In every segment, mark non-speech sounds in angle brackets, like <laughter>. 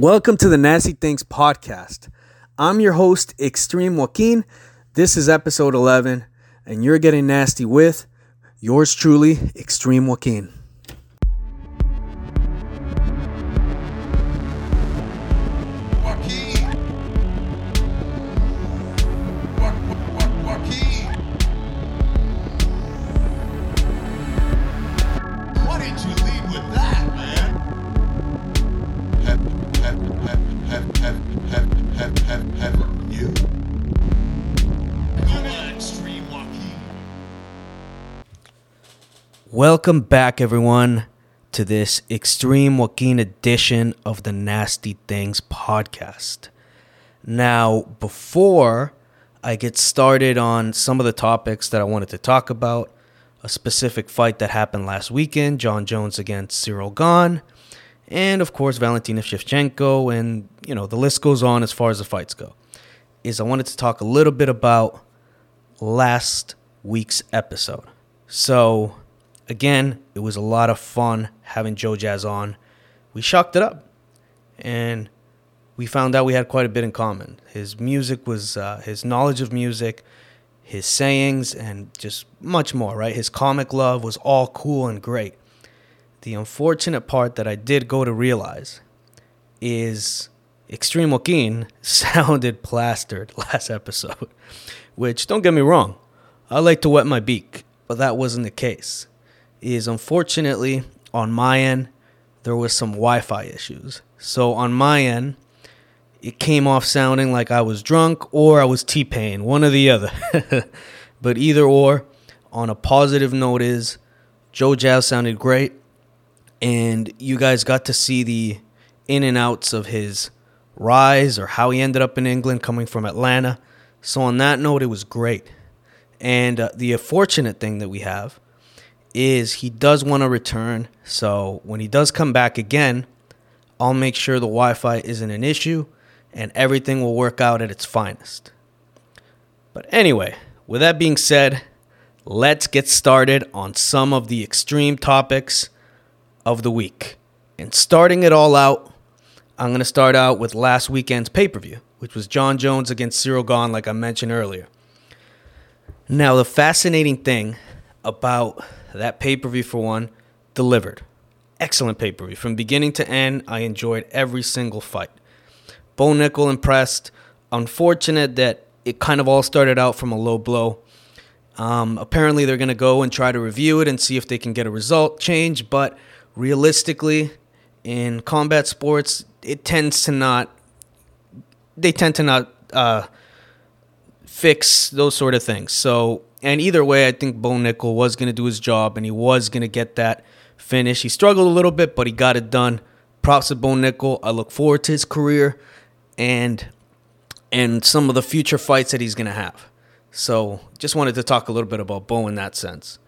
Welcome to the Nasty Things podcast. I'm your host, Extreme Joaquin. This is episode 11, and you're getting nasty with yours truly, Extreme Joaquin. Welcome back, everyone, to this Extreme Joaquin edition of the Nasty Things podcast. Now, before I get started on some of the topics that I wanted to talk about, a specific fight that happened last weekend, Jon Jones against Cyril Gane, and of course Valentina Shevchenko, and you know the list goes on as far as the fights go. Is I wanted to talk a little bit about last week's episode. So, again, it was a lot of fun having Joejas on. We shocked it up, and we found out we had quite a bit in common. His music was, uh, his knowledge of music, his sayings, and just much more, right? His comic love was all cool and great. The unfortunate part that I did go to realize is Extreme Joaquin <laughs> sounded plastered <laughs> last episode, which don't get me wrong, I like to wet my beak, but that wasn't the case. Is unfortunately on my end there was some Wi-Fi issues. So on my end, it came off sounding like I was drunk or I was T-Pain, one or the other. <laughs> but either or, on a positive note is Joejas sounded great and you guys got to see the in and outs of his rise or how he ended up in England coming from Atlanta. So on that note, it was great. And uh, the fortunate thing that we have is he does want to return. So when he does come back again, I'll make sure the Wi-Fi isn't an issue and everything will work out at its finest. But anyway, with that being said, let's get started on some of the extreme topics of the week. And starting it all out, I'm going to start out with last weekend's pay per view, which was Jon Jones against Cyril Gane, like I mentioned earlier. Now, the fascinating thing about that pay per view, for one, delivered. Excellent pay per view. From beginning to end, I enjoyed every single fight. Bo Nickal impressed. Unfortunate that it kind of all started out from a low blow. Um, apparently, they're going to go and try to review it and see if they can get a result change. But realistically, in combat sports, it tends to not. They tend to not uh, fix those sort of things. So, and either way, I think Bo Nickal was going to do his job and he was going to get that finish. He struggled a little bit, but he got it done. Props to Bo Nickal. I look forward to his career and and some of the future fights that he's going to have. So, just wanted to talk a little bit about Bo in that sense.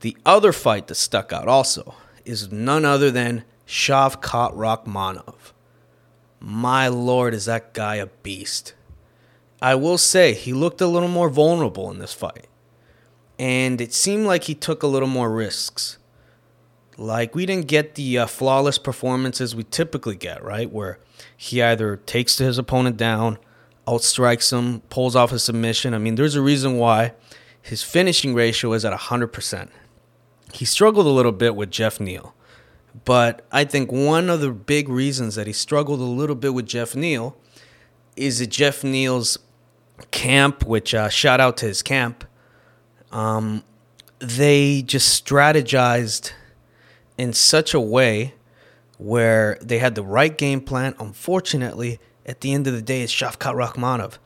The other fight that stuck out also is none other than Shavkat Rakhmonov. My lord, is that guy a beast. I will say he looked a little more vulnerable in this fight. And it seemed like he took a little more risks. Like we didn't get the uh, flawless performances we typically get, right? Where he either takes his opponent down, outstrikes him, pulls off a submission. I mean, there's a reason why his finishing ratio is at 100%. He struggled a little bit with Jeff Neal. But I think one of the big reasons that he struggled a little bit with Jeff Neal is that Jeff Neal's camp, which uh, shout out to his camp, um, they just strategized in such a way where they had the right game plan. Unfortunately, at the end of the day, it's Shavkat Rakhmonov.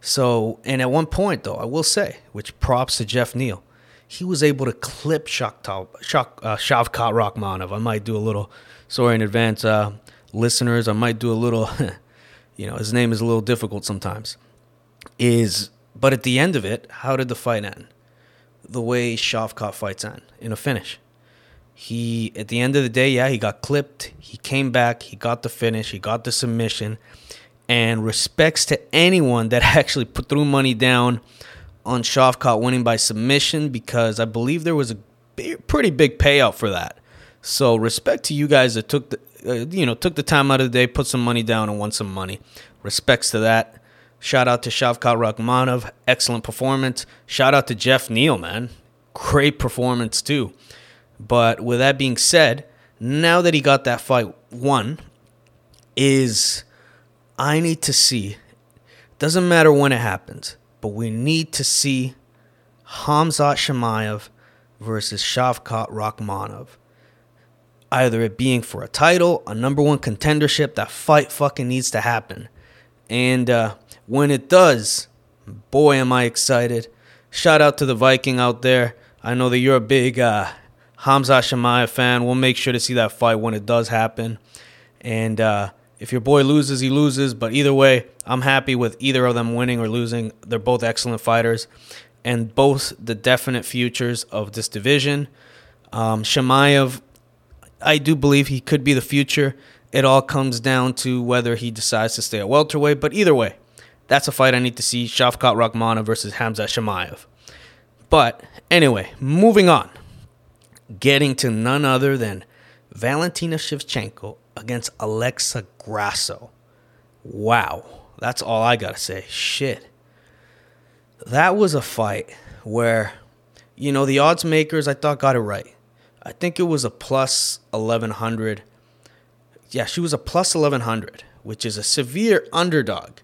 So, and at one point, though, I will say, which props to Jeff Neal, he was able to clip Shakhtar, Shak, uh, Rakhmonov. I might do a little, sorry in advance, uh, listeners, I might do a little, <laughs> you know, his name is a little difficult sometimes. Is, but at the end of it, how did the fight end? The way Shavkat fights end, in a finish. He, at the end of the day, yeah, he got clipped. He came back. He got the finish. He got the submission. And respects to anyone that <laughs> actually put threw money down on Shavkat winning by submission because I believe there was a pretty big payout for that. So respect to you guys that took the, uh, you know, took the time out of the day, put some money down, and won some money. Respects to that. Shout out to Shavkat Rakhmonov, excellent performance. Shout out to Jeff Neal, man, great performance too. But with that being said, now that he got that fight won, is I need to see. Doesn't matter when it happens, but we need to see Khamzat Chimaev versus Shavkat Rakhmonov. Either it being for a title, a number one contendership, that fight fucking needs to happen. And uh, when it does, boy, am I excited. Shout out to the Viking out there. I know that you're a big uh, Hamza Chimaev fan. We'll make sure to see that fight when it does happen. And uh, if your boy loses, he loses. But either way, I'm happy with either of them winning or losing. They're both excellent fighters and both the definite futures of this division. Um, Chimaev, I do believe he could be the future. It all comes down to whether he decides to stay at welterweight. But either way, that's a fight I need to see. Shavkat Rakhmonov versus Hamza Chimaev. But anyway, moving on. Getting to none other than Valentina Shevchenko against Alexa Grasso. Wow. That's all I got to say. Shit. That was a fight where, you know, the odds makers I thought got it right. I think it was a plus 1100. Yeah, she was a plus 1100, which is a severe underdog,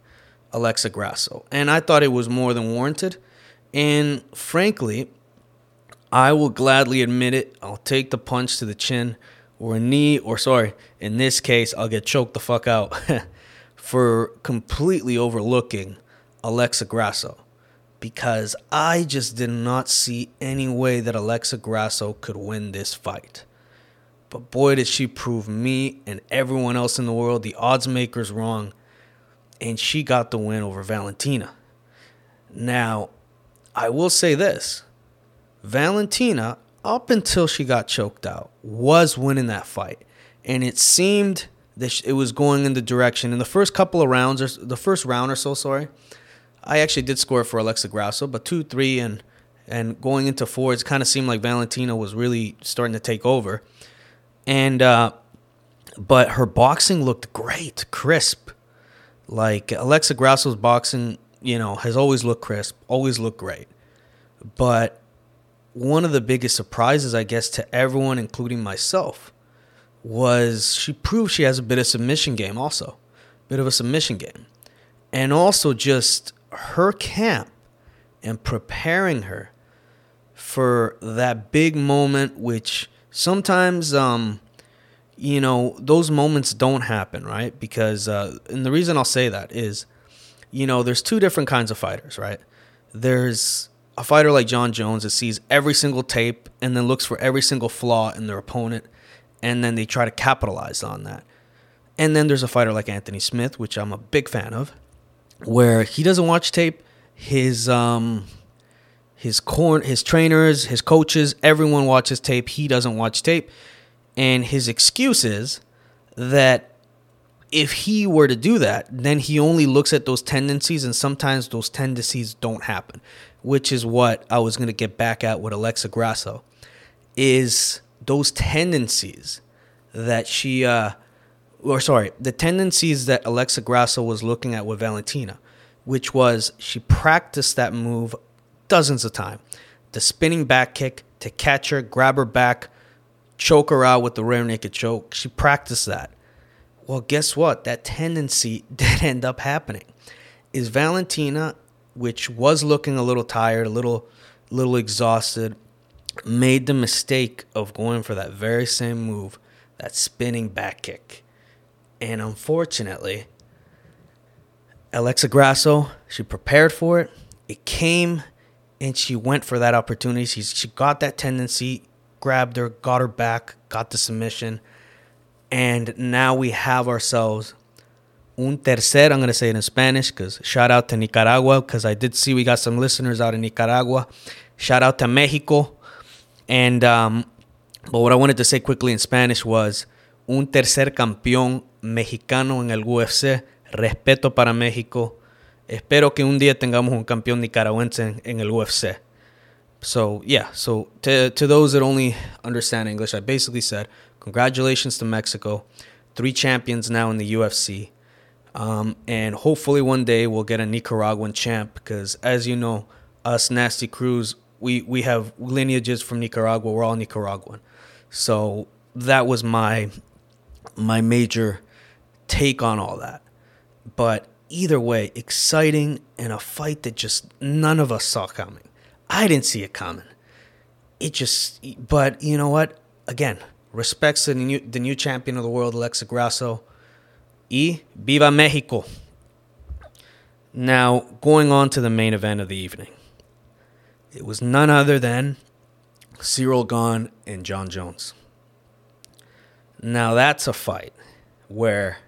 Alexa Grasso. And I thought it was more than warranted. And frankly, I will gladly admit it. I'll take the punch to the chin or a knee, or sorry, in this case, I'll get choked the fuck out <laughs> for completely overlooking Alexa Grasso because I just did not see any way that Alexa Grasso could win this fight. But boy, did she prove me and everyone else in the world, the odds makers, wrong. And she got the win over Valentina. Now, I will say this Valentina, up until she got choked out, was winning that fight. And it seemed that it was going in the direction in the first couple of rounds, or the first round or so, sorry. I actually did score for Alexa Grasso, but two, three, and and going into four, it kind of seemed like Valentina was really starting to take over. And uh, but her boxing looked great, crisp. Like Alexa Grasso's boxing, you know, has always looked crisp, always looked great. But one of the biggest surprises, I guess, to everyone, including myself, was she proved she has a bit of submission game, also, bit of a submission game, and also just her camp and preparing her for that big moment, which sometimes, um, you know, those moments don't happen, right? Because, uh, and the reason I'll say that is, you know, there's two different kinds of fighters, right? There's a fighter like Jon Jones that sees every single tape and then looks for every single flaw in their opponent and then they try to capitalize on that. And then there's a fighter like Anthony Smith, which I'm a big fan of, where he doesn't watch tape. His um his corn his trainers, his coaches, everyone watches tape. He doesn't watch tape. And his excuse is that if he were to do that, then he only looks at those tendencies and sometimes those tendencies don't happen which is what I was going to get back at with Alexa Grasso, is those tendencies that she, uh, or sorry, the tendencies that Alexa Grasso was looking at with Valentina, which was she practiced that move dozens of times. The spinning back kick to catch her, grab her back, choke her out with the rear naked choke. She practiced that. Well, guess what? That tendency <laughs> did end up happening. Is Valentina which was looking a little tired, a little little exhausted, made the mistake of going for that very same move, that spinning back kick. And unfortunately, Alexa Grasso, she prepared for it. It came and she went for that opportunity. She, she got that tendency, grabbed her, got her back, got the submission. And now we have ourselves un tercer, I'm going to say it in Spanish because shout out to Nicaragua because I did see we got some listeners out in Nicaragua. Shout out to Mexico. And, um, but what I wanted to say quickly in Spanish was un tercer campeón mexicano en el UFC. Respeto para México. Espero que un día tengamos un campeón nicaragüense en, en el UFC. So, yeah, so to, to those that only understand English, I basically said, congratulations to Mexico three champions now in the UFC. Um, and hopefully one day we'll get a Nicaraguan champ because, as you know, us Nasty Crews, we, we have lineages from Nicaragua. We're all Nicaraguan. So that was my my major take on all that. But either way, exciting and a fight that just none of us saw coming. I didn't see it coming. It just, but you know what? Again, respects to the new, the new champion of the world, Alexa Grasso. Y viva Mexico. Now, going on to the main event of the evening. It was none other than Cyril Gane and Jon Jones. Now, that's a fight where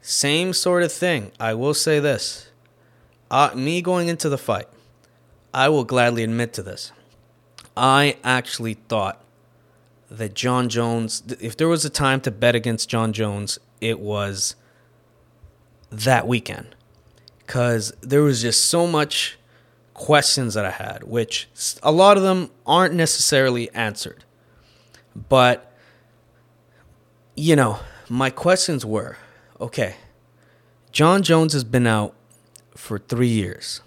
same sort of thing. I will say this. Uh, me going into the fight, I will gladly admit to this. I actually thought that Jon Jones, if there was a time to bet against Jon Jones, it was that weekend. Because there was just so much questions that I had, which a lot of them aren't necessarily answered. But, you know, my questions were okay, Jon Jones has been out for three years.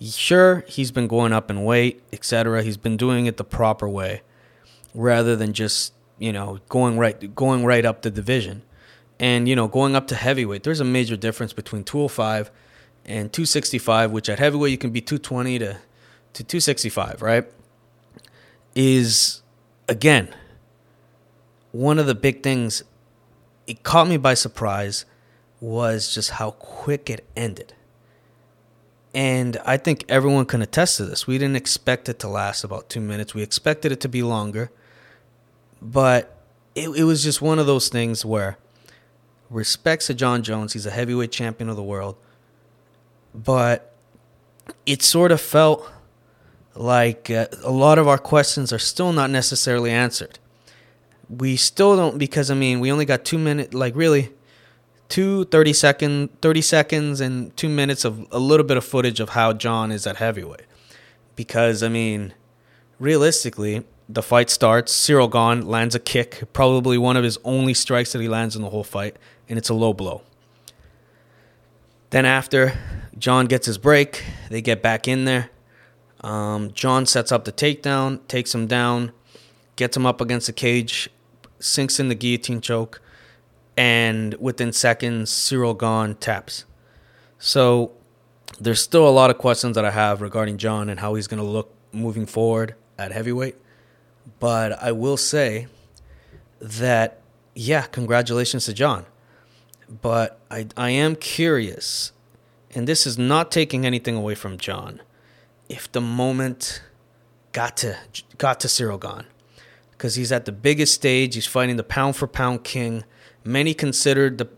Sure, he's been going up in weight, etc. He's been doing it the proper way, rather than just you know going right going right up the division, and you know going up to heavyweight. There's a major difference between 205 and 265, which at heavyweight you can be 220 to to 265, right? Is again one of the big things it caught me by surprise was just how quick it ended. And I think everyone can attest to this. We didn't expect it to last about two minutes. We expected it to be longer. But it, it was just one of those things where respects to Jon Jones. He's a heavyweight champion of the world. But it sort of felt like uh, a lot of our questions are still not necessarily answered we still don't because I mean we only got two minutes like really two 30 second 30 seconds and two minutes of a little bit of footage of how jon is at heavyweight. Because I mean, realistically, the fight starts, cyril Gane lands a kick, probably one of his only strikes that he lands in the whole fight, and it's a low blow. Then after jon gets his break, they get back in there. Um, Jon sets up the takedown, takes him down, gets him up against the cage, sinks in the guillotine choke, and within seconds, Cyril Gane taps. So there's still a lot of questions that I have regarding Jon and how he's going to look moving forward at heavyweight. But I will say that, yeah, congratulations to Jon. But I, I am curious, and this is not taking anything away from Jon, if the moment got to got to Cyril Gane because he's at the biggest stage. He's fighting the pound for pound king. Many considered the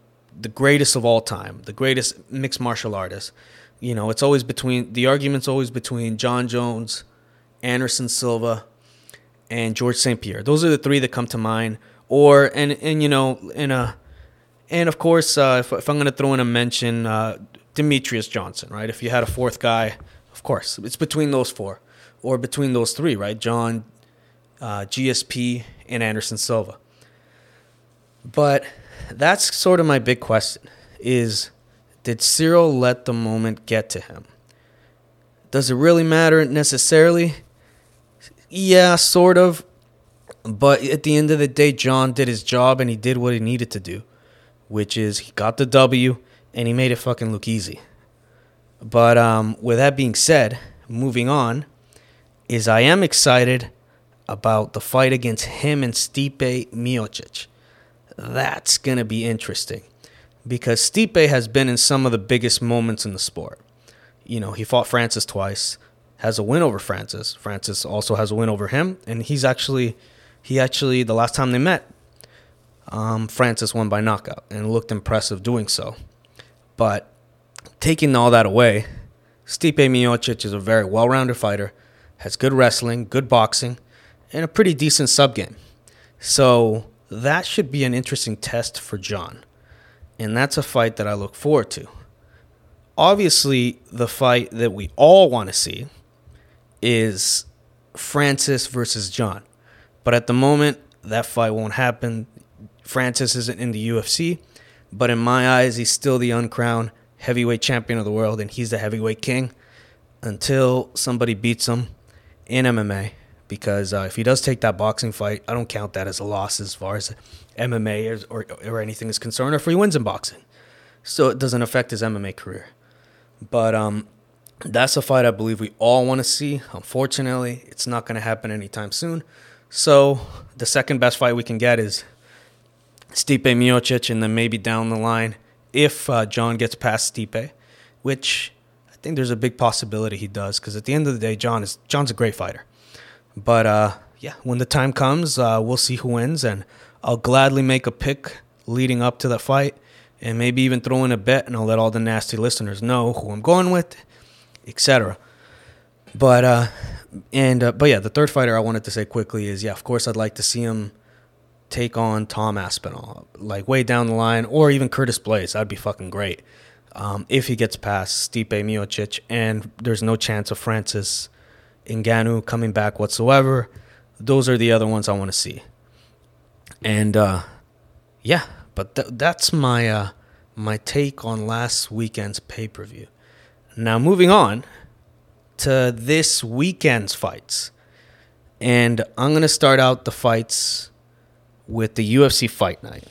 the greatest of all time, the greatest mixed martial artist. You know, it's always between the argument's always between Jon Jones, Anderson Silva, and George St. Pierre. Those are the three that come to mind. Or and and you know in a and of course uh, if, if I'm going to throw in a mention, uh, Demetrious Johnson, right? If you had a fourth guy, of course it's between those four or between those three, right? Jon, uh, GSP, and Anderson Silva. But that's sort of my big question is did Cyril let the moment get to him? Does it really matter necessarily? Yeah, sort of. But at the end of the day, Jon did his job and he did what he needed to do, which is he got the W and he made it fucking look easy. But um, with that being said, moving on, is I am excited about the fight against him and Stipe Miocic. That's going to be interesting because Stipe has been in some of the biggest moments in the sport. You know, he fought Francis twice, has a win over Francis. Francis also has a win over him, and he's actually, he actually, the last time they met, um, Francis won by knockout and looked impressive doing so. But taking all that away, Stipe Miocic is a very well rounded fighter, has good wrestling, good boxing, and a pretty decent sub game. So that should be an interesting test for Jon. And that's a fight that I look forward to. Obviously, the fight that we all want to see is Francis versus Jon. But at the moment, that fight won't happen. Francis isn't in the UFC, but in my eyes, he's still the uncrowned heavyweight champion of the world, and he's the heavyweight king until somebody beats him in MMA. Because uh, if he does take that boxing fight, I don't count that as a loss as far as MMA is, or, or anything is concerned, or if he wins in boxing. So it doesn't affect his MMA career. But um, that's a fight I believe we all want to see. Unfortunately, it's not going to happen anytime soon. So the second best fight we can get is Stipe Miocic, and then maybe down the line, if uh, Jon gets past Stipe, which I think there's a big possibility he does, because at the end of the day, Jon is Jon's a great fighter. But uh, yeah, when the time comes, uh, we'll see who wins, and I'll gladly make a pick leading up to the fight, and maybe even throw in a bet, and I'll let all the nasty listeners know who I'm going with, etc. But uh, and uh, but yeah, the third fighter I wanted to say quickly is yeah, of course I'd like to see him take on Tom Aspinall, like way down the line, or even Curtis Blaydes. That'd be fucking great. Um, if he gets past Stipe Miocic, and there's no chance of Francis Ngannou coming back whatsoever, those are the other ones I want to see. And uh, yeah, but th- that's my uh, my take on last weekend's pay per view. Now moving on to this weekend's fights, and I'm gonna start out the fights with the UFC Fight Night.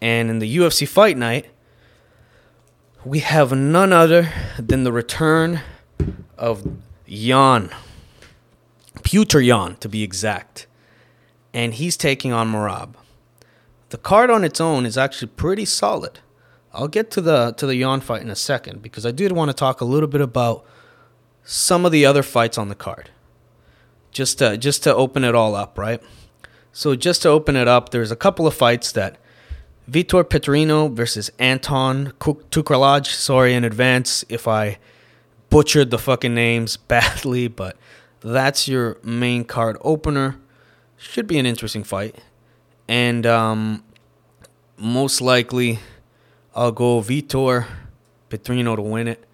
And in the UFC Fight Night, we have none other than the return of Yan, Petr Yan to be exact. And he's taking on Merab. The card on its own is actually pretty solid. I'll get to the to the Yan fight in a second because I did want to talk a little bit about some of the other fights on the card. Just to just to open it all up, right? So just to open it up, there's a couple of fights that Vitor Petrino versus Anton Turkalj. Sorry in advance if I butchered the fucking names badly, but that's your main card opener. Should be an interesting fight. And um, most likely, I'll go Vitor Petrino to win it.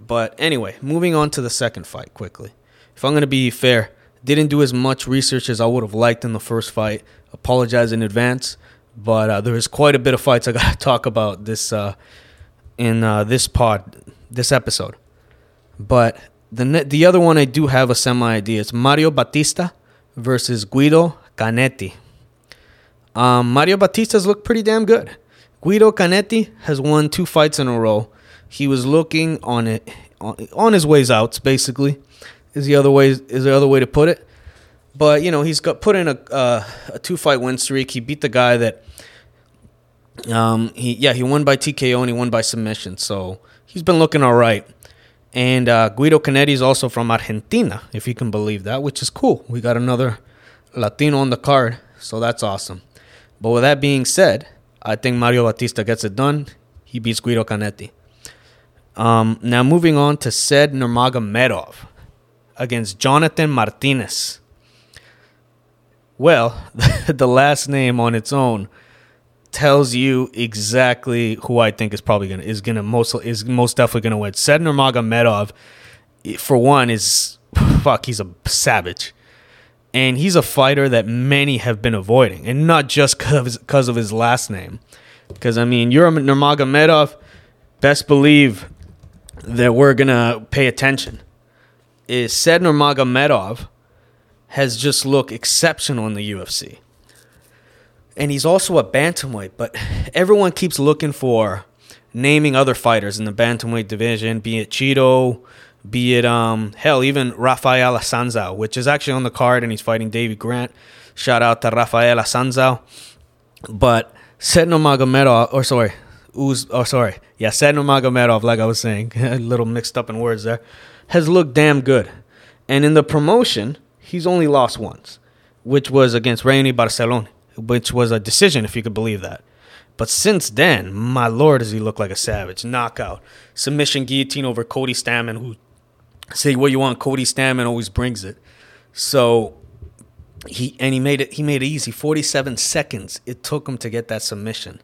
But anyway, moving on to the second fight quickly. If I'm going to be fair, didn't do as much research as I would have liked in the first fight. Apologize in advance, but uh, there is quite a bit of fights I got to <laughs> talk about this uh, in uh, this pod, this episode. But the ne- the other one I do have a semi idea. It's Mario Bautista versus Guido Canetti. Um, Mario Bautista's looked pretty damn good. Guido Canetti has won two fights in a row. He was looking on it on, on his ways out, basically is the other way is the other way to put it. But you know he's got put in a uh, a two fight win streak. He beat the guy that um he yeah he won by TKO and he won by submission. So he's been looking all right. And uh, Guido Canetti is also from Argentina, if you can believe that, which is cool. We got another Latino on the card, so that's awesome. But with that being said, I think Mario Bautista gets it done. He beats Guido Canetti. Um, now moving on to Said Nurmagomedov against Jonathan Martinez. Well, <laughs> the last name on its own tells you exactly who I think is probably gonna is gonna most is most definitely gonna win. Said Nurmagomedov, for one, is fuck. He's a savage, and he's a fighter that many have been avoiding, and not just because of his last name. Because I mean, you're a Nurmagomedov, best believe that we're gonna pay attention is Said Nurmagomedov has just looked exceptional in the UFC. And he's also a bantamweight, but everyone keeps looking for naming other fighters in the bantamweight division, be it Chito, be it um hell, even Rafael Assunção, which is actually on the card and he's fighting Davey Grant. Shout out to Rafael Assunção. But Said Nurmagomedov, or sorry, Uz, oh sorry, yeah, Said Nurmagomedov, like I was saying, <laughs> a little mixed up in words there has looked damn good. And in the promotion, he's only lost once, which was against Raoni Barcelona, which was a decision, if you could believe that. But since then, my lord, does he look like a savage. Knockout. Submission guillotine over Cody Stamann, who say what you want, Cody Stamann always brings it. So he and he made it he made it easy. 47 seconds it took him to get that submission.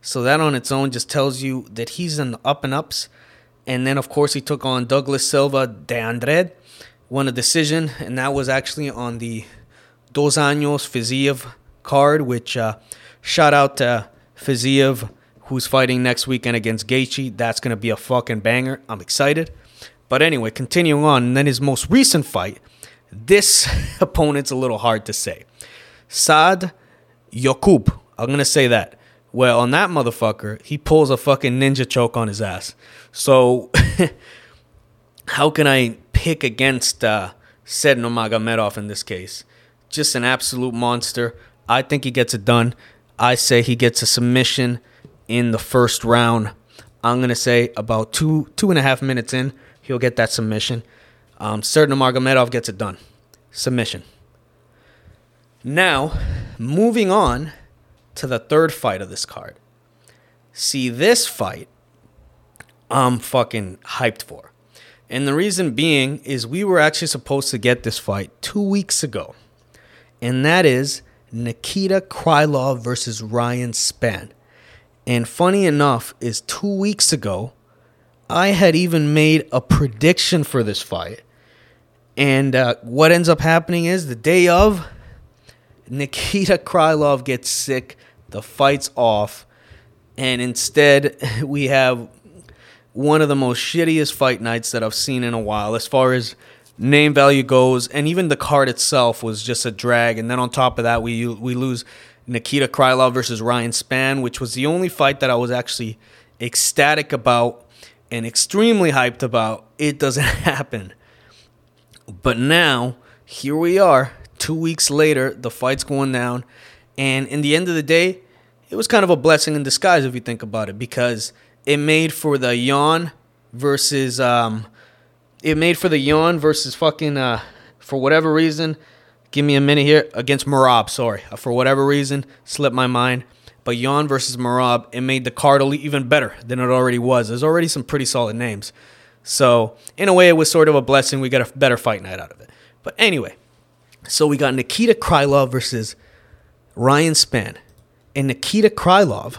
So that on its own just tells you that he's in the up and ups and then, of course, he took on Douglas Silva de won a decision, and that was actually on the Dos Anjos Fiziev card, which uh, shout out to Fiziev, who's fighting next weekend against Gaethje. That's going to be a fucking banger. I'm excited. But anyway, continuing on, and then his most recent fight, this <laughs> opponent's a little hard to say. Saad Yakub. I'm going to say that. Well, on that motherfucker, he pulls a fucking ninja choke on his ass. So, <laughs> how can I pick against uh, said in this case? Just an absolute monster. I think he gets it done. I say he gets a submission in the first round. I'm gonna say about two two and a half minutes in, he'll get that submission. Um, Serdar Nurmagomedov gets it done. Submission. Now, moving on to the third fight of this card. See, this fight, I'm fucking hyped for. And the reason being is we were actually supposed to get this fight two weeks ago. And that is Nikita Krylov versus Ryan Spann. And funny enough, is two weeks ago, I had even made a prediction for this fight. And uh, what ends up happening is the day of, Nikita Krylov gets sick, the fight's off, and instead <laughs> we have one of the most shittiest fight nights that I've seen in a while as far as name value goes, and even the card itself was just a drag. And then on top of that, we we lose Nikita Krylov versus Ryan Spann, which was the only fight that I was actually ecstatic about and extremely hyped about. It doesn't <laughs> happen. But now, here we are, two weeks later, the fight's going down. And in the end of the day, it was kind of a blessing in disguise if you think about it, because it made for the Yan versus um, it made for the Yan versus fucking uh, for whatever reason. Give me a minute here against Merab. Sorry, uh, for whatever reason, slipped my mind. But Yan versus Merab, it made the card even better than it already was. There's already some pretty solid names. So in a way, it was sort of a blessing. We got a better fight night out of it. But anyway, so we got Nikita Krylov versus Ryan Spann, and Nikita Krylov,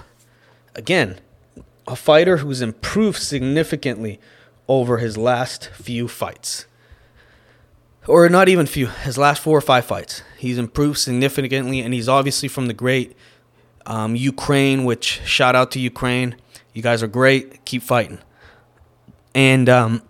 again, a fighter who's improved significantly over his last few fights. Or not even few, his last four or five fights. He's improved significantly, and he's obviously from the great um, Ukraine, which shout out to Ukraine. You guys are great. Keep fighting. And um,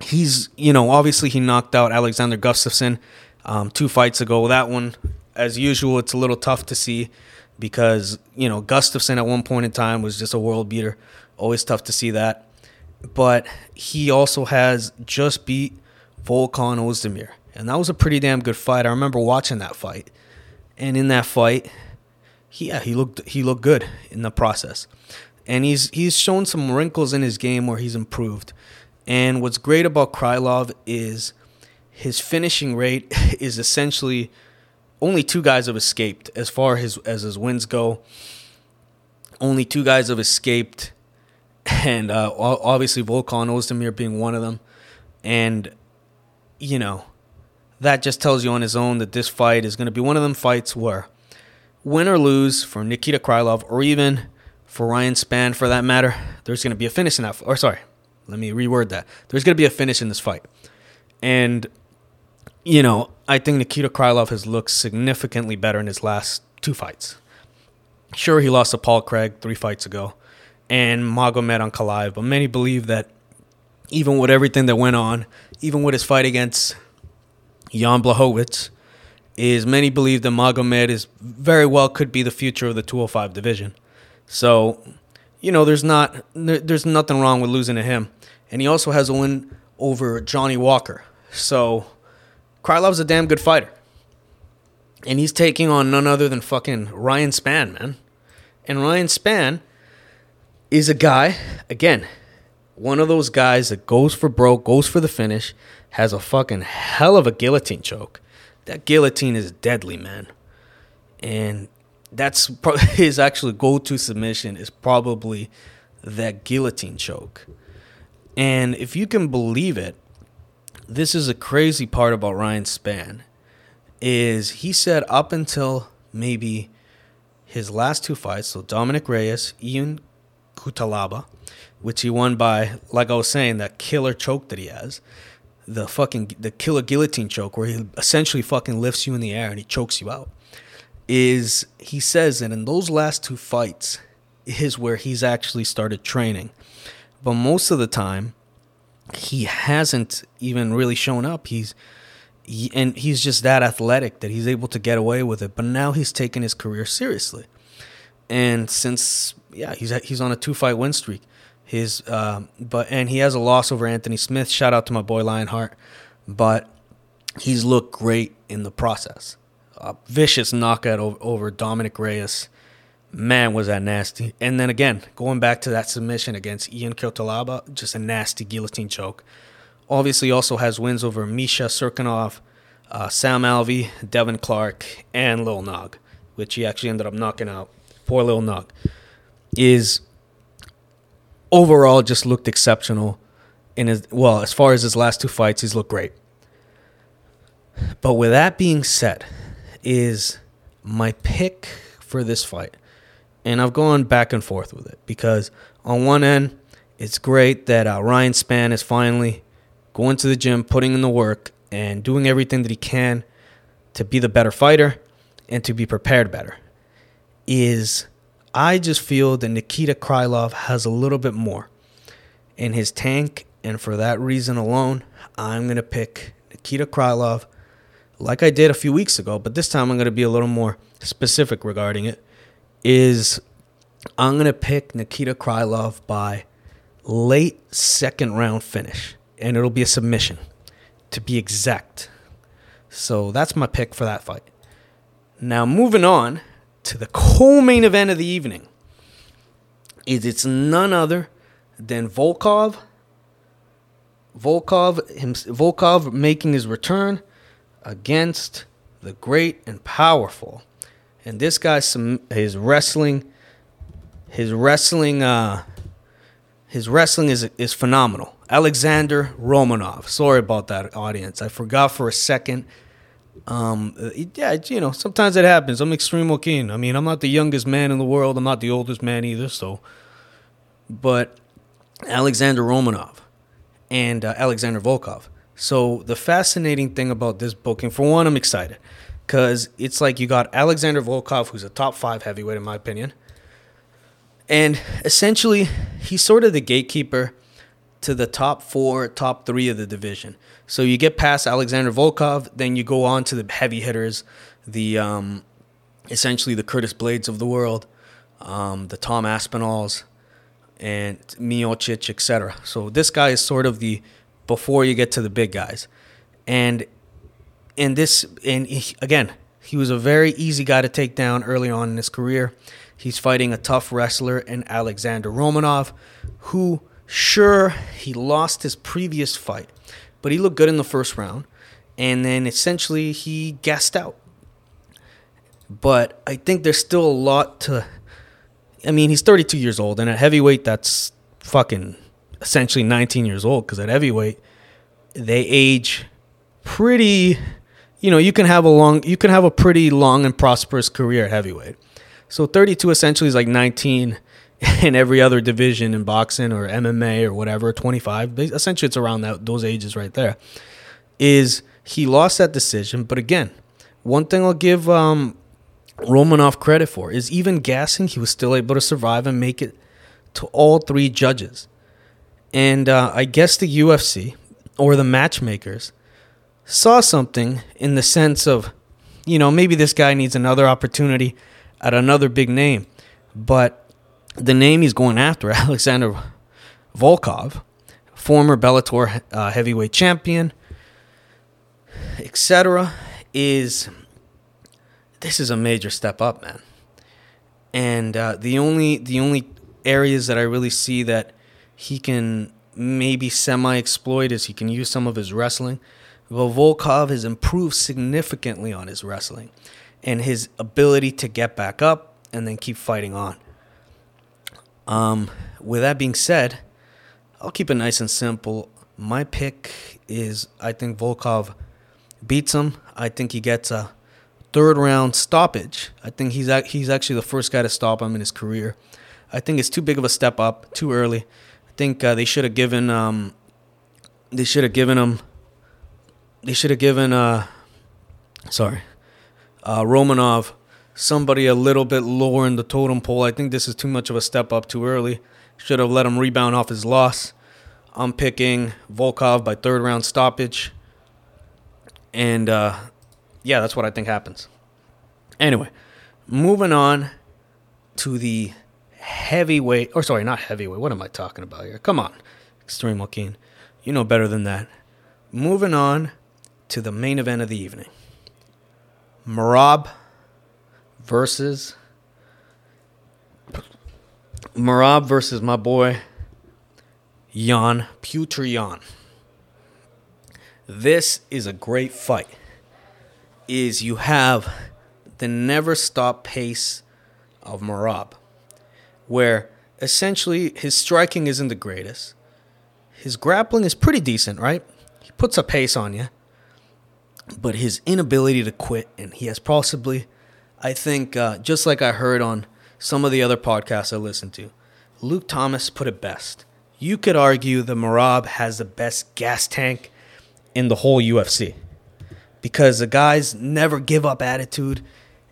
he's, you know, obviously he knocked out Alexander Gustafsson um, two fights ago. That one, as usual, it's a little tough to see because, you know, Gustafsson at one point in time was just a world beater. Always tough to see that but he also has just beat Volkan Ozdemir. And that was a pretty damn good fight. I remember watching that fight. And in that fight, he, yeah, he looked he looked good in the process. And he's he's shown some wrinkles in his game where he's improved. And what's great about Krylov is his finishing rate <laughs> is essentially only two guys have escaped as far as as his wins go. Only two guys have escaped and uh, obviously Volkan Ozdemir being one of them. And, you know, that just tells you on his own that this fight is going to be one of them fights where win or lose for Nikita Krylov or even for Ryan Spann for that matter, there's going to be a finish in that. Or sorry, let me reword that. There's going to be a finish in this fight. And, you know, I think Nikita Krylov has looked significantly better in his last two fights. Sure, he lost to Paul Craig three fights ago and Magomed Ankalaev. But many believe that even with everything that went on, even with his fight against Jan Blachowicz, is many believe that Magomed is very well could be the future of the 205 division. So, you know, there's not there's nothing wrong with losing to him, and he also has a win over Johnny Walker. So, Krylov's a damn good fighter, and he's taking on none other than fucking Ryan Spann, man. And Ryan Spann is a guy, again, one of those guys that goes for broke, goes for the finish, has a fucking hell of a guillotine choke. That guillotine is deadly, man. And that's <laughs> his actual go to submission is probably that guillotine choke. And if you can believe it, this is a crazy part about Ryan Spann is he said up until maybe his last two fights, so Dominic Reyes, Ian Cutelaba, which he won by, like I was saying, that killer choke that he has. The fucking the killer guillotine choke where he essentially fucking lifts you in the air and he chokes you out. is he says that in those last two fights is where he's actually started training. But most of the time, he hasn't even really shown up. He's he, and he's just that athletic that he's able to get away with it. But now he's taking his career seriously, and since yeah, he's he's on a two fight win streak. His um, but and he has a loss over Anthony Smith. Shout out to my boy Lionheart, but he's looked great in the process. A vicious knockout over, over Dominic Reyes. Man, was that nasty. And then again, going back to that submission against Ian Cutelaba, just a nasty guillotine choke. Obviously, also has wins over Misha Cirkunov, uh, Sam Alvey, Devin Clark, and Lil Nog, which he actually ended up knocking out. Poor Lil Nog. Is overall just looked exceptional in his well, as far as his last two fights, he's looked great. But with that being said, is my pick for this fight. And I've gone back and forth with it because on one end, it's great that uh, Ryan Spann is finally going to the gym, putting in the work, and doing everything that he can to be the better fighter and to be prepared better. Is I just feel that Nikita Krylov has a little bit more in his tank, and for that reason alone, I'm going to pick Nikita Krylov like I did a few weeks ago, but this time I'm going to be a little more specific regarding it. Is I'm going to pick Nikita Krylov by late second round finish, and it'll be a submission to be exact. So that's my pick for that fight. Now, moving on to the co main event of the evening, is it's none other than Volkov. Volkov, him, Volkov making his return against the great and powerful. And this guy, some his wrestling, his wrestling, uh, his wrestling is is phenomenal. Alexander Romanov. Sorry about that, audience. I forgot for a second. Um, yeah, you know, sometimes it happens. I'm extreme keen. I mean, I'm not the youngest man in the world. I'm not the oldest man either. So, but Alexander Romanov and uh, Alexander Volkov. So the fascinating thing about this booking, for one, I'm excited because it's like you got Alexander Volkov, who's a top five heavyweight in my opinion, and essentially he's sort of the gatekeeper to the top four, top three of the division. So you get past Alexander Volkov, then you go on to the heavy hitters, the um, essentially the Curtis Blaydes of the world, um, the Tom Aspinalls, and Miocic, etc. So this guy is sort of the before you get to the big guys. And in this, and he, again, he was a very easy guy to take down early on in his career. He's fighting a tough wrestler in Alexander Romanov, who, sure, he lost his previous fight, but he looked good in the first round. And then essentially he gassed out. But I think there's still a lot to. I mean, he's 32 years old, and at heavyweight, that's fucking essentially 19 years old because at heavyweight they age pretty you know you can have a long you can have a pretty long and prosperous career at heavyweight so 32 essentially is like 19 <laughs> in every other division in boxing or MMA or whatever 25 essentially it's around that those ages right there is he lost that decision but again one thing I'll give um, Romanov credit for is even gassing he was still able to survive and make it to all three judges and uh, I guess the UFC or the matchmakers saw something in the sense of, you know, maybe this guy needs another opportunity at another big name. But the name he's going after, <laughs> Alexander Volkov, former Bellator uh, heavyweight champion, etc., is this is a major step up, man. And uh, the only the only areas that I really see that he can maybe semi exploit is he can use some of his wrestling. But Volkov has improved significantly on his wrestling and his ability to get back up and then keep fighting on. Um, with that being said, I'll keep it nice and simple. My pick is I think Volkov beats him. I think he gets a third round stoppage. I think he's he's actually the first guy to stop him in his career. I think it's too big of a step up, too early I think uh, they should have given um, they should have given him they should have given uh, sorry uh, Romanov somebody a little bit lower in the totem pole. I think this is too much of a step up too early. Should have let him rebound off his loss. I'm picking Volkov by third round stoppage. And uh, yeah, that's what I think happens. Anyway, moving on to the heavyweight, or sorry, not heavyweight. What am I talking about here? Come on, Extreme Joaquin. You know better than that. Moving on to the main event of the evening Merab versus. Merab versus my boy Jan Petr Yan. This is a great fight. Is you have the never stop pace of Merab, where essentially his striking isn't the greatest. His grappling is pretty decent, right? He puts a pace on you. But his inability to quit, and he has possibly, I think, uh, just like I heard on some of the other podcasts I listened to, Luke Thomas put it best. You could argue the Merab has the best gas tank in the whole UFC because the guy's never give up attitude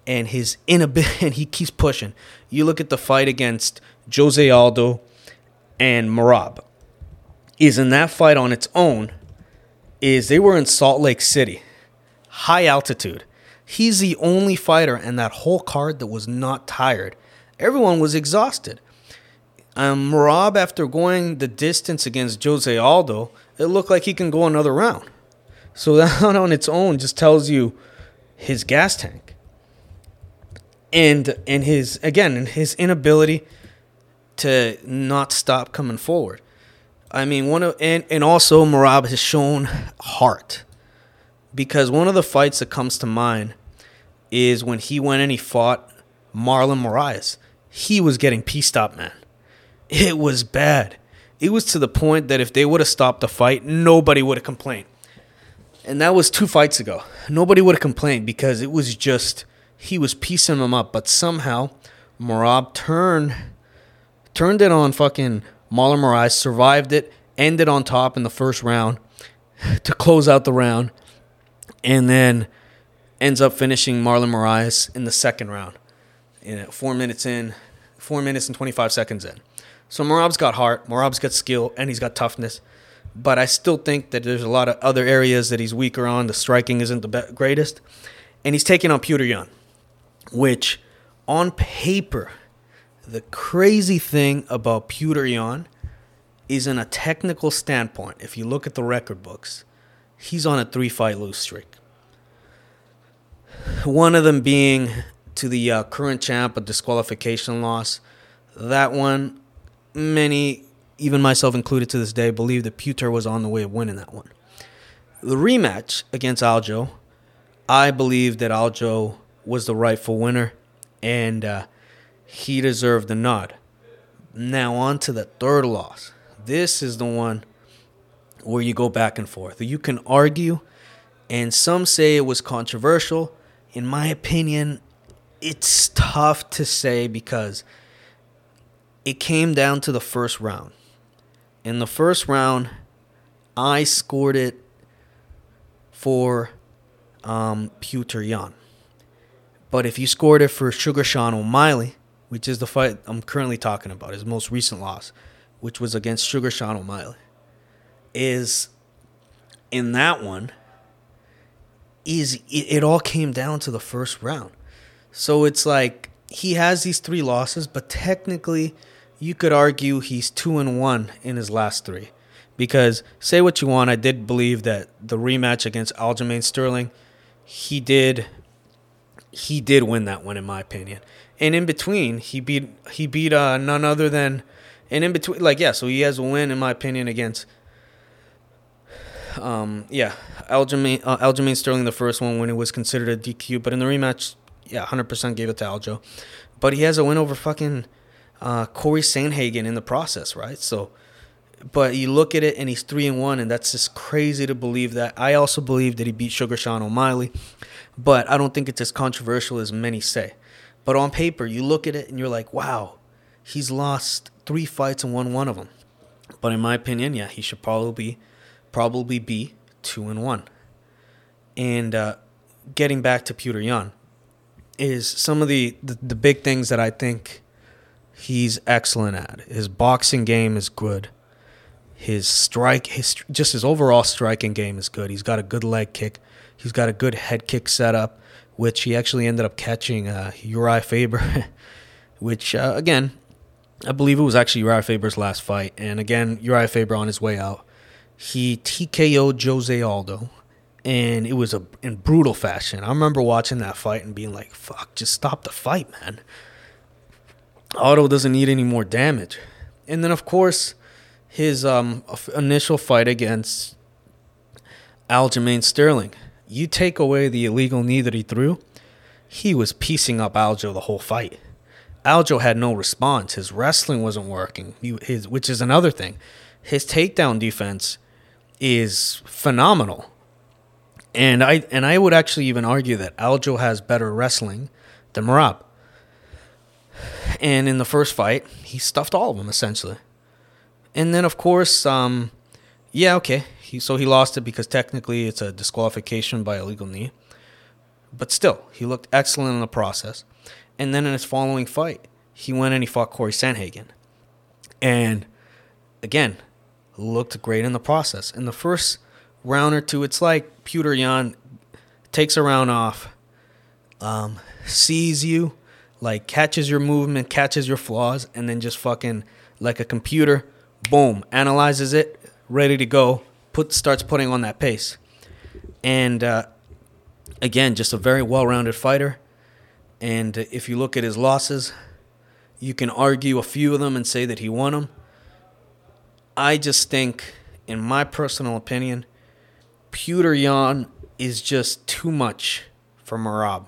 and his inability <laughs> and he keeps pushing. You look at the fight against Jose Aldo and Merab. Is in that fight on its own is they were in Salt Lake City, high altitude. He's the only fighter in that whole card that was not tired. Everyone was exhausted. Um, Merab, after going the distance against Jose Aldo, it looked like he can go another round. So <laughs> that on its own just tells you his gas tank. And and his again his inability to not stop coming forward. I mean one of and, and also Merab has shown heart. Because one of the fights that comes to mind is when he went and he fought Marlon Moraes. He was getting pieced up, man. It was bad. It was to the point that if they would have stopped the fight, nobody would have complained. And that was two fights ago. Nobody would have complained because it was just he was piecing them up. But somehow Merab turned turned it on fucking Marlon Moraes, survived it, ended on top in the first round to close out the round, and then ends up finishing Marlon Moraes in the second round. You know, four minutes in, four minutes and 25 seconds in. So Merab's got heart, Merab's got skill, and he's got toughness. But I still think that there's a lot of other areas that he's weaker on. The striking isn't the greatest. And he's taking on Petr Yan, which on paper, the crazy thing about Yan is in a technical standpoint, if you look at the record books, he's on a three fight lose streak. One of them being to the uh, current champ, a disqualification loss. That one, many, even myself included to this day, believe that Petr was on the way of winning that one. The rematch against Aljo, I believe that Aljo was the rightful winner and uh, he deserved the nod. Now, on to the third loss. This is the one where you go back and forth. You can argue, and some say it was controversial. In my opinion, it's tough to say because it came down to the first round. In the first round, I scored it for um, Yan. But if you scored it for Sugar Sean O'Malley, which is the fight I'm currently talking about, his most recent loss, which was against Sugar Sean O'Malley, is in that one, is it, all came down to the first round. So it's like he has these three losses, but technically you could argue he's two and one in his last three. Because say what you want, I did believe that the rematch against Aljamain Sterling, he did he did win that one in my opinion. And in between, he beat he beat uh, none other than and in between like yeah, so he has a win in my opinion against um yeah, Aljamain uh, Aljamain Sterling the first one when it was considered a DQ, but in the rematch, yeah, 100% gave it to Aljo. But he has a win over fucking uh, Corey Sandhagen in the process, right? So, but you look at it and he's three and one, and that's just crazy to believe that. I also believe that he beat Sugar Sean O'Malley, but I don't think it's as controversial as many say. But on paper, you look at it and you're like, wow, he's lost three fights and won one of them. But in my opinion, yeah, he should probably probably be two and one. And uh, getting back to Petr Yan, is some of the, the the big things that I think he's excellent at. His boxing game is good. His strike, his just his overall striking game is good. He's got a good leg kick. He's got a good head kick setup, which he actually ended up catching uh, Uriah Faber, <laughs> which uh, again, I believe it was actually Uriah Faber's last fight. And again, Uriah Faber on his way out, he TKO'd Jose Aldo, and it was a in brutal fashion. I remember watching that fight and being like, "Fuck, just stop the fight, man." Aldo doesn't need any more damage. And then, of course, his um, initial fight against Aljamain Sterling. You take away the illegal knee that he threw, he was piecing up Aljo the whole fight. Aljo had no response. His wrestling wasn't working, he, his, which is another thing. His takedown defense is phenomenal. And I and I would actually even argue that Aljo has better wrestling than Merab. And in the first fight, he stuffed all of them essentially. And then of course, um, yeah, okay. He so he lost it because technically it's a disqualification by illegal knee. But still, he looked excellent in the process. And then in his following fight, he went and he fought Corey Sandhagen. And again, looked great in the process. In the first round or two, it's like Petr Yan takes a round off, um, sees you, like catches your movement, catches your flaws, and then just fucking like a computer, boom, analyzes it, ready to go, put starts putting on that pace. And uh, again, just a very well-rounded fighter. And if you look at his losses, you can argue a few of them and say that he won them. I just think, in my personal opinion, Petr Yan is just too much for Merab.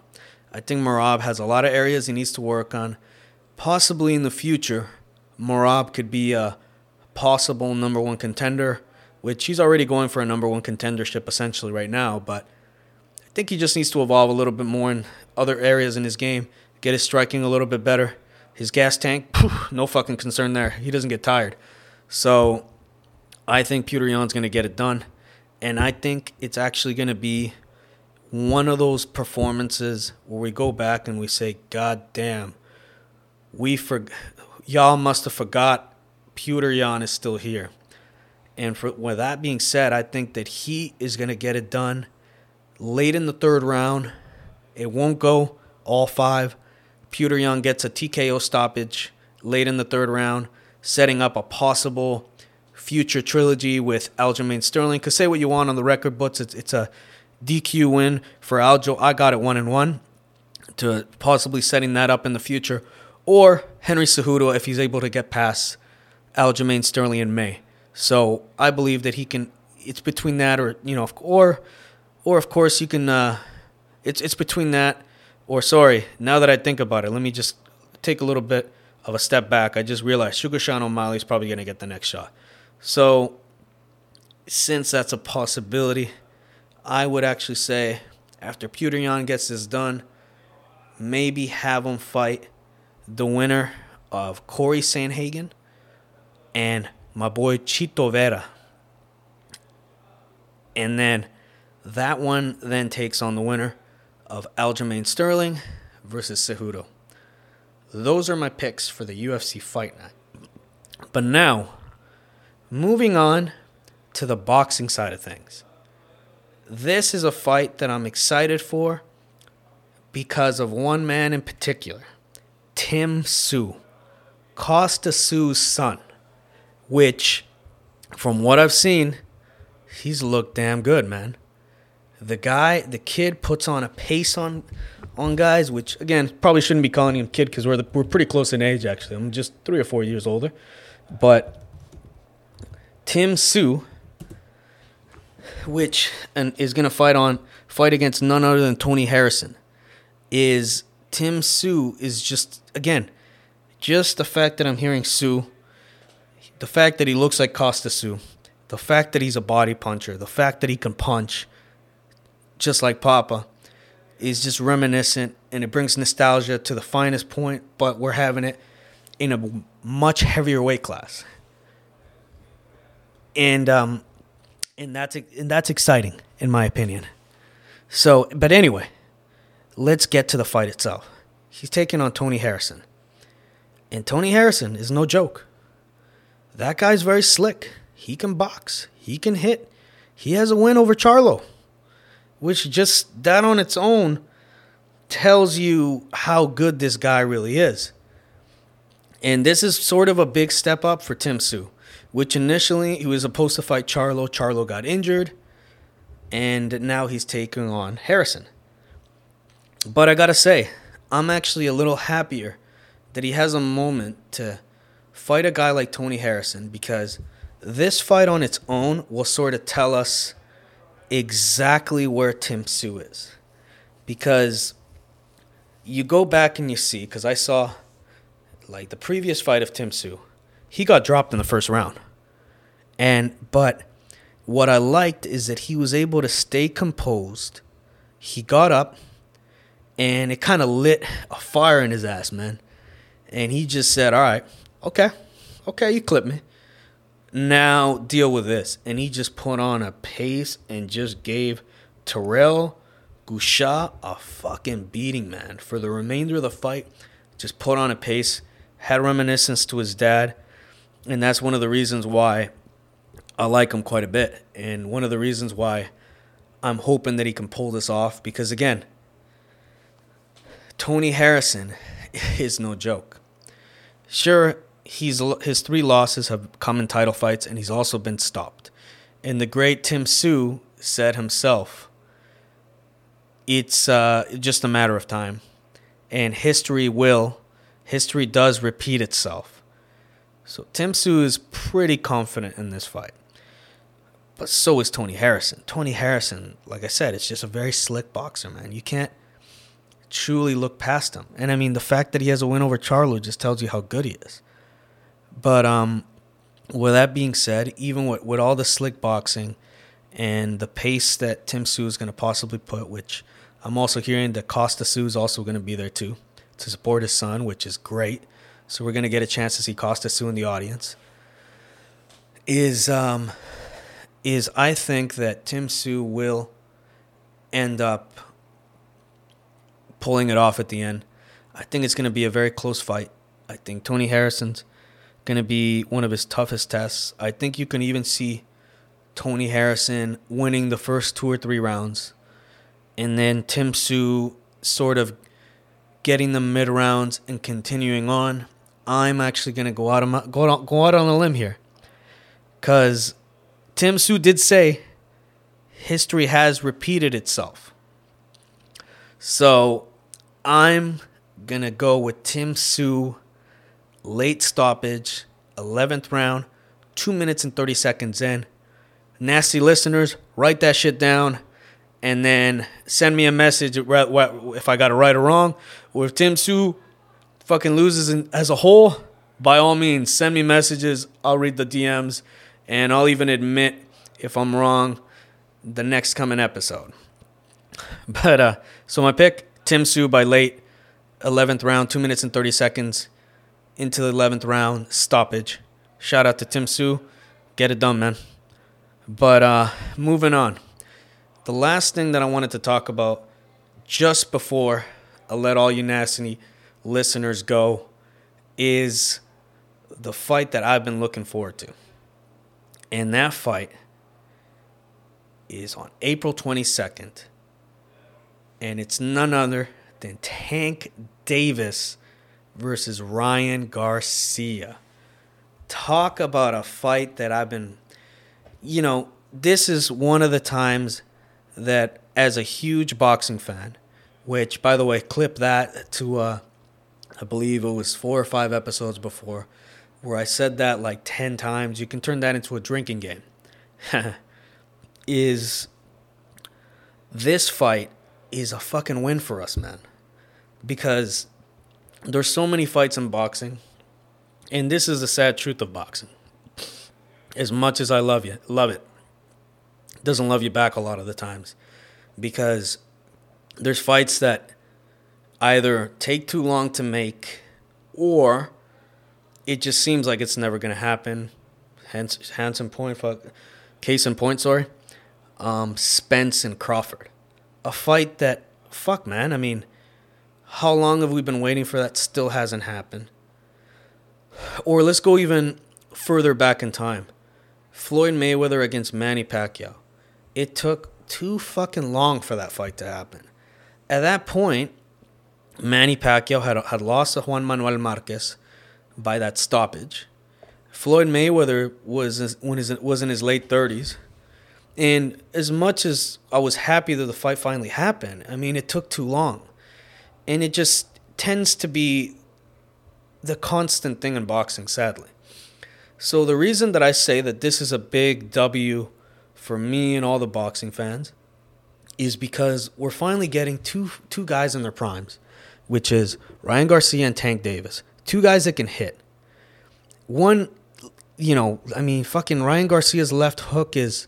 I think Merab has a lot of areas he needs to work on. Possibly in the future, Merab could be a possible number one contender, which he's already going for a number one contendership essentially right now. But I think he just needs to evolve a little bit more in other areas in his game, get his striking a little bit better. His gas tank, no fucking concern there. He doesn't get tired. So I think Petr Yan's going to get it done. And I think it's actually going to be one of those performances where we go back and we say, God damn, we for y'all must have forgot Petr Yan is still here. And for with that being said, I think that he is gonna get it done late in the third round. It won't go all five. Petr Yan gets a TKO stoppage late in the third round, setting up a possible future trilogy with Aljamain Sterling. Cause say what you want on the record books, it's it's a DQ win for Aljo. I got it one and one to possibly setting that up in the future. Or Henry Cejudo if he's able to get past Aljamain Sterling in May. So I believe that he can. It's between that, or you know, or or of course you can. Uh, it's it's between that, or sorry. Now that I think about it, let me just take a little bit of a step back. I just realized Sugar Sean O'Malley is probably going to get the next shot. So since that's a possibility, I would actually say after Petr Yan gets this done, maybe have him fight the winner of Corey Sandhagen and my boy Chito Vera. And then that one then takes on the winner of Aljamain Sterling versus Cejudo. Those are my picks for the UFC fight night. But now, moving on to the boxing side of things this is a fight that I'm excited for because of one man in particular, Tim Tszyu, Kostya Tszyu's son, which, from what I've seen, he's looked damn good, man. The guy, the kid, puts on a pace on on guys, which again probably shouldn't be calling him kid because we're the, we're pretty close in age. Actually, I'm just three or four years older, but Tim Tszyu which and is to fight on fight against none other than Tony Harrison, is Tim Tszyu is just again, just the fact that I'm hearing Tszyu, the fact that he looks like Kostya Tszyu, the fact that he's a body puncher, the fact that he can punch, just like Papa, is just reminiscent and it brings nostalgia to the finest point. But we're having it in a much heavier weight class. And um, and that's and that's exciting in my opinion. So, but anyway, let's get to the fight itself. He's taking on Tony Harrison. And Tony Harrison is no joke. That guy's very slick. He can box, he can hit. He has a win over Charlo, which just that on its own tells you how good this guy really is. And this is sort of a big step up for Tim Tszyu, which initially he was supposed to fight Charlo. Charlo got injured, and now he's taking on Harrison. But I gotta say, I'm actually a little happier that he has a moment to fight a guy like Tony Harrison because this fight on its own will sort of tell us exactly where Tim Tszyu is. Because you go back and you see, because I saw like the previous fight of Tim Tszyu, he got dropped in the first round. And but what I liked is that he was able to stay composed. He got up and it kind of lit a fire in his ass, man. And he just said, All right, okay, okay, you clip me. Now deal with this. And he just put on a pace and just gave Terrell Gausha a fucking beating, man. For the remainder of the fight, just put on a pace, had reminiscence to his dad. And that's one of the reasons why I like him quite a bit. And one of the reasons why I'm hoping that he can pull this off. Because again, Tony Harrison <laughs> is no joke. Sure, he's his three losses have come in title fights, and he's also been stopped. And the great Tim Tszyu said himself, "It's uh, just a matter of time, and history will, history does repeat itself." So Tim Tszyu is pretty confident in this fight. But so is Tony Harrison. Tony Harrison, like I said, it's just a very slick boxer, man. You can't truly look past him. And I mean, the fact that he has a win over Charlo just tells you how good he is. But um, with that being said, even with, with all the slick boxing and the pace that Tim Tszyu is going to possibly put, which I'm also hearing that Kostya Tszyu is also going to be there too to support his son, which is great. So we're going to get a chance to see Kostya Tszyu in the audience. Is um, is I think that Tim Tszyu will end up pulling it off at the end. I think it's going to be a very close fight. I think Tony Harrison's going to be one of his toughest tests. I think you can even see Tony Harrison winning the first two or three rounds, and then Tim Tszyu sort of getting the mid rounds and continuing on. I'm actually going to go out on my, go out, go out on a limb here, because Tim Tszyu did say history has repeated itself. So I'm to go with Tim Tszyu, late stoppage, 11th round, 2 minutes and 30 seconds in. Nasty listeners, write that shit down and then send me a message if I got it right or wrong. Or if Tim Tszyu fucking loses as a whole, by all means, send me messages. I'll read the DMs and I'll even admit if I'm wrong the next coming episode. But uh, so my pick Tim Tszyu by late 11th round, 2 minutes and 30 seconds into the 11th round, stoppage. Shout out to Tim Tszyu. Get it done, man. But uh, moving on. The last thing that I wanted to talk about just before I let all you nasty listeners go is the fight that I've been looking forward to. And that fight is on April 22nd and it's none other than Tank Davis versus Ryan Garcia. Talk about a fight that I've been, you know, this is one of the times that, as a huge boxing fan, which, by the way, clip that to, uh, I believe it was four or five episodes before, where I said that like 10 times. You can turn that into a drinking game. <laughs> is this fight is a fucking win for us, man. Because there's so many fights in boxing, and this is the sad truth of boxing. As much as I love you, love it, doesn't love you back a lot of the times, because there's fights that either take too long to make, or it just seems like it's never gonna happen. Hence, Hanson point, fuck, case in point, sorry. Um, Spence and Crawford a fight that fuck, man. I mean, how long have we been waiting for that? Still hasn't happened. Or let's go even further back in time. Floyd Mayweather against Manny Pacquiao. It took too fucking long for that fight to happen. At that point, Manny Pacquiao had, had lost to Juan Manuel Marquez by that stoppage. Floyd Mayweather was when his, was in his late 30s. And as much as I was happy that the fight finally happened, I mean, it took too long. And it just tends to be the constant thing in boxing, sadly. So the reason that I say that this is a big W for me and all the boxing fans is because we're finally getting two two guys in their primes, which is Ryan Garcia and Tank Davis. Two guys that can hit. One you know, I mean fucking Ryan Garcia's left hook is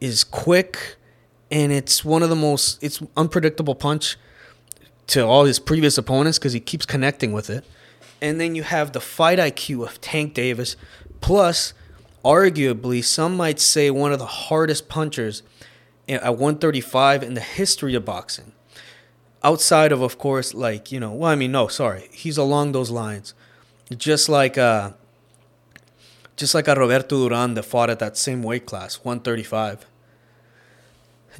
is quick and it's one of the most it's unpredictable punch to all his previous opponents because he keeps connecting with it. And then you have the fight IQ of Tank Davis, plus, arguably, some might say one of the hardest punchers at 135 in the history of boxing. Outside of, of course, like, you know, well, I mean, no, sorry. He's along those lines. Just like, uh, just like a Roberto Duran that fought at that same weight class, 135.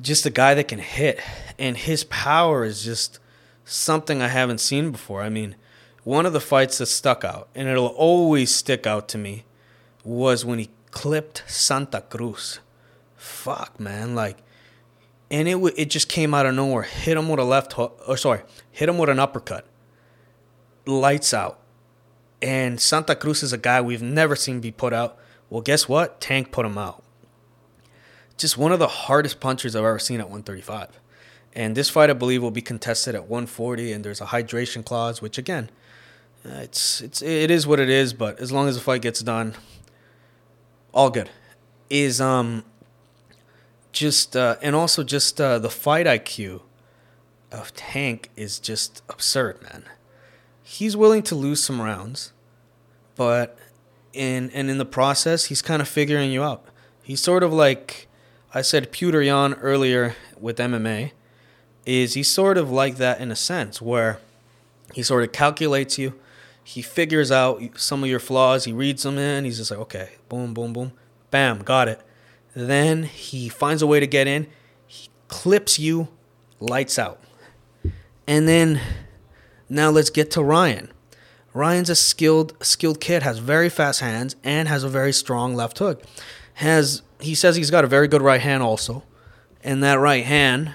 Just a guy that can hit. And his power is just something I haven't seen before. I mean, one of the fights that stuck out, and it'll always stick out to me, was when he clipped Santa Cruz. Fuck, man, like, and it it just came out of nowhere. Hit him with a left hook, or sorry, hit him with an uppercut. Lights out. And Santa Cruz is a guy we've never seen be put out. Well, guess what? Tank put him out. Just one of the hardest punchers I've ever seen at 135. And this fight, I believe, will be contested at 140, and there's a hydration clause, which again, uh, it's it's it is what it is. But as long as the fight gets done, all good. Is um just uh, and also just uh, the fight IQ of Tank is just absurd, man. He's willing to lose some rounds, but in and in the process, he's kind of figuring you out. He's sort of like I said Petr Yan earlier with MMA. Is he's sort of like that in a sense where he sort of calculates you he figures out some of your flaws. He reads them in. He's just like, okay, boom, boom, boom, bam, got it. Then he finds a way to get in. He clips you, lights out. And then now let's get to Ryan. Ryan's a skilled skilled kid, has very fast hands, and has a very strong left hook. Has he says he's got a very good right hand also, and that right hand,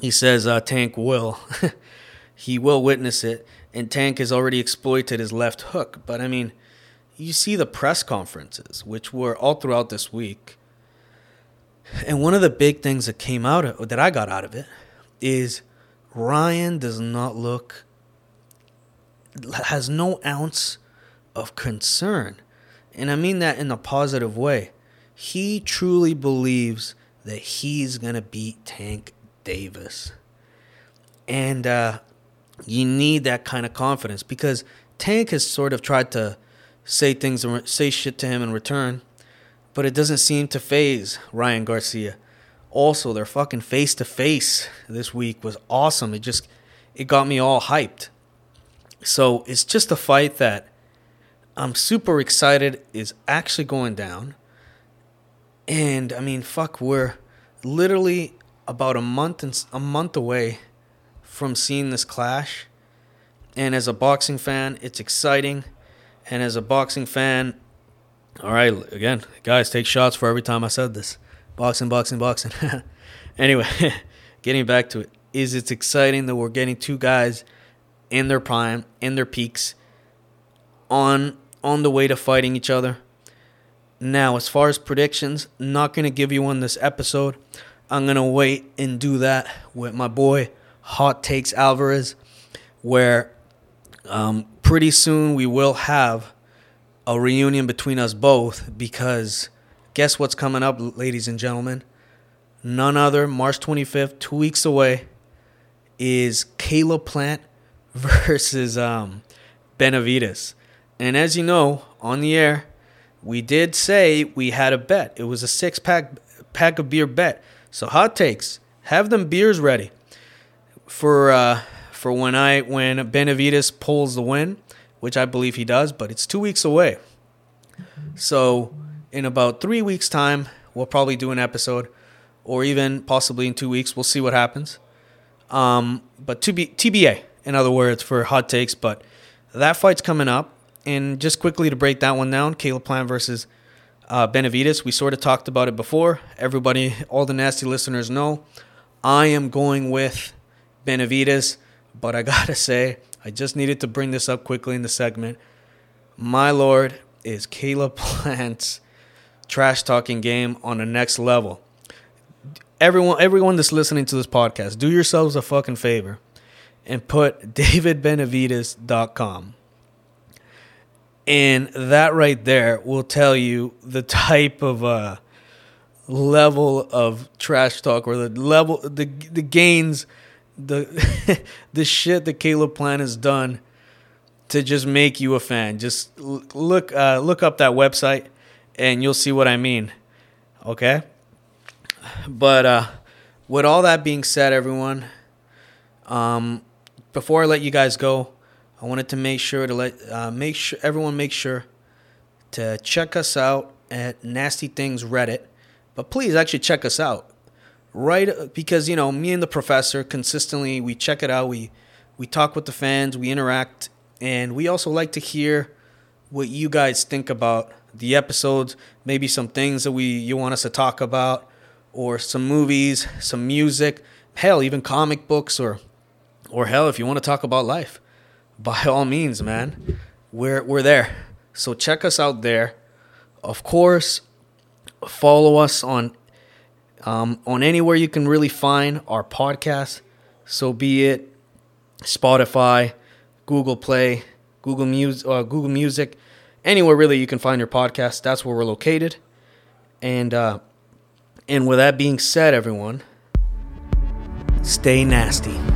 he says uh, Tank will, <laughs> he will witness it and Tank has already exploited his left hook. But I mean, you see the press conferences, which were all throughout this week. And one of the big things that came out of that I got out of it is Ryan does not look has no ounce of concern. And I mean that in a positive way. He truly believes that he's going to beat Tank Davis. And uh, you need that kind of confidence because Tank has sort of tried to say things and say shit to him in return, but it doesn't seem to faze Ryan Garcia. Also, their fucking face to face this week was awesome. It just it got me all hyped. So it's just a fight that I'm super excited is actually going down. And I mean, fuck, we're literally about a month and a month away from seeing this clash. And as a boxing fan, it's exciting. And as a boxing fan, all right, again, guys, take shots for every time I said this. Boxing, boxing, boxing. <laughs> anyway, <laughs> getting back to it, is it's exciting that we're getting two guys in their prime, in their peaks, on on the way to fighting each other. Now, as far as predictions, not gonna give you one this episode. I'm gonna wait and do that with my boy Hot Takes Alvarez, where um, pretty soon we will have a reunion between us both because guess what's coming up, ladies and gentlemen? None other, March 25th, two weeks away, is Caleb Plant <laughs> versus um, Benavidez. And as you know, on the air, we did say we had a bet. It was a six pack pack of beer bet. So hot takes, have them beers ready for uh, for when I when Benavidez pulls the win, which I believe he does, but it's two weeks away. So in about three weeks' time, we'll probably do an episode, or even possibly in two weeks. We'll see what happens. Um, but to be TBA, in other words, for hot takes. But that fight's coming up, and just quickly to break that one down, Caleb Plant versus uh, Benavidez. We sort of talked about it before. Everybody, all the nasty listeners know, I am going with Benavidez. But I <laughs> gotta say, I just needed to bring this up quickly in the segment. My lord is Caleb <laughs> Plant's trash talking game on the next level. Everyone, everyone that's listening to this podcast, do yourselves a fucking favor and put <laughs> davidbenavides.com. And that right there will tell you the type of uh, level of trash talk or the level, the the gains, the <laughs> the shit that Caleb Plant has done to just make you a fan. Just look uh, look up that website, and you'll see what I mean. Okay. But uh, with all that being said, everyone, um, before I let you guys go, I wanted to make sure to let uh, make sure everyone make sure to check us out at Nasty Things Reddit. But please actually check us out, right? Because you know me and the professor consistently we check it out. We we talk with the fans, we interact, and we also like to hear what you guys think about the episodes. Maybe some things that we you want us to talk about, or some movies, some music, hell, even comic books, or or hell, if you want to talk about life by all means, man, we're we're there. So check us out there. Of course, follow us on um, on anywhere you can really find our podcast. So be it Spotify, Google Play, Google Music, uh, Google Music, anywhere really you can find your podcast. That's where we're located. And uh, and with that being said, everyone, stay nasty.